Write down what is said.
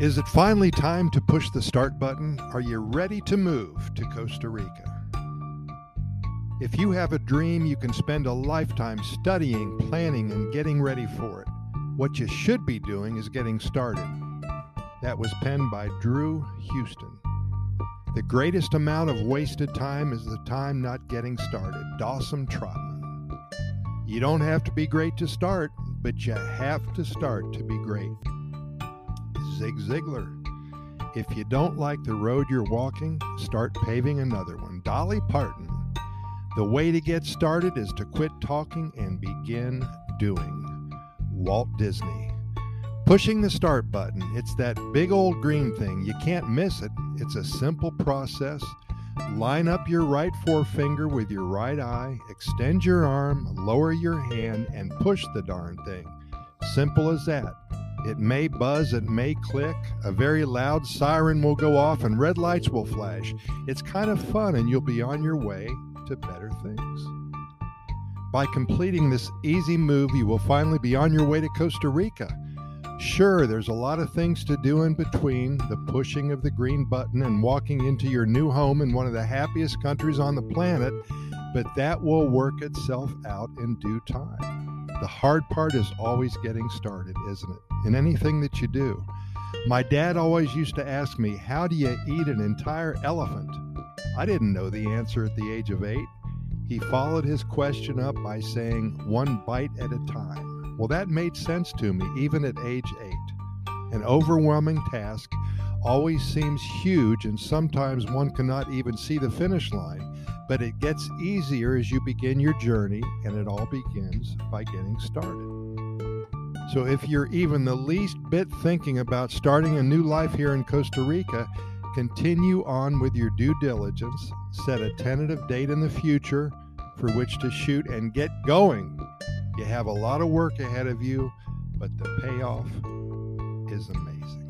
Is it finally time to push the start button? Are you ready to move to Costa Rica? If you have a dream, you can spend a lifetime studying, planning, and getting ready for it. What you should be doing is getting started. That was penned by Drew Houston. The greatest amount of wasted time is the time not getting started. Dawson Trotman. You don't have to be great to start, but you have to start to be great. Zig Ziglar. If you don't like the road you're walking, start paving another one. Dolly Parton. The way to get started is to quit talking and begin doing. Walt Disney. Pushing the start button, it's that big old green thing. You can't miss it. It's a simple process. Line up your right forefinger with your right eye, extend your arm, lower your hand, and push the darn thing. Simple as that. It may buzz, it may click, a very loud siren will go off, and red lights will flash. It's kind of fun, and you'll be on your way to better things. By completing this easy move, you will finally be on your way to Costa Rica. Sure, there's a lot of things to do in between the pushing of the green button and walking into your new home in one of the happiest countries on the planet, but that will work itself out in due time. The hard part is always getting started, isn't it? In anything that you do. My dad always used to ask me, How do you eat an entire elephant? I didn't know the answer at the age of eight. He followed his question up by saying, One bite at a time. Well, that made sense to me even at age eight. An overwhelming task always seems huge, and sometimes one cannot even see the finish line. But it gets easier as you begin your journey, and it all begins by getting started. So, if you're even the least bit thinking about starting a new life here in Costa Rica, continue on with your due diligence, set a tentative date in the future for which to shoot, and get going. You have a lot of work ahead of you, but the payoff is amazing.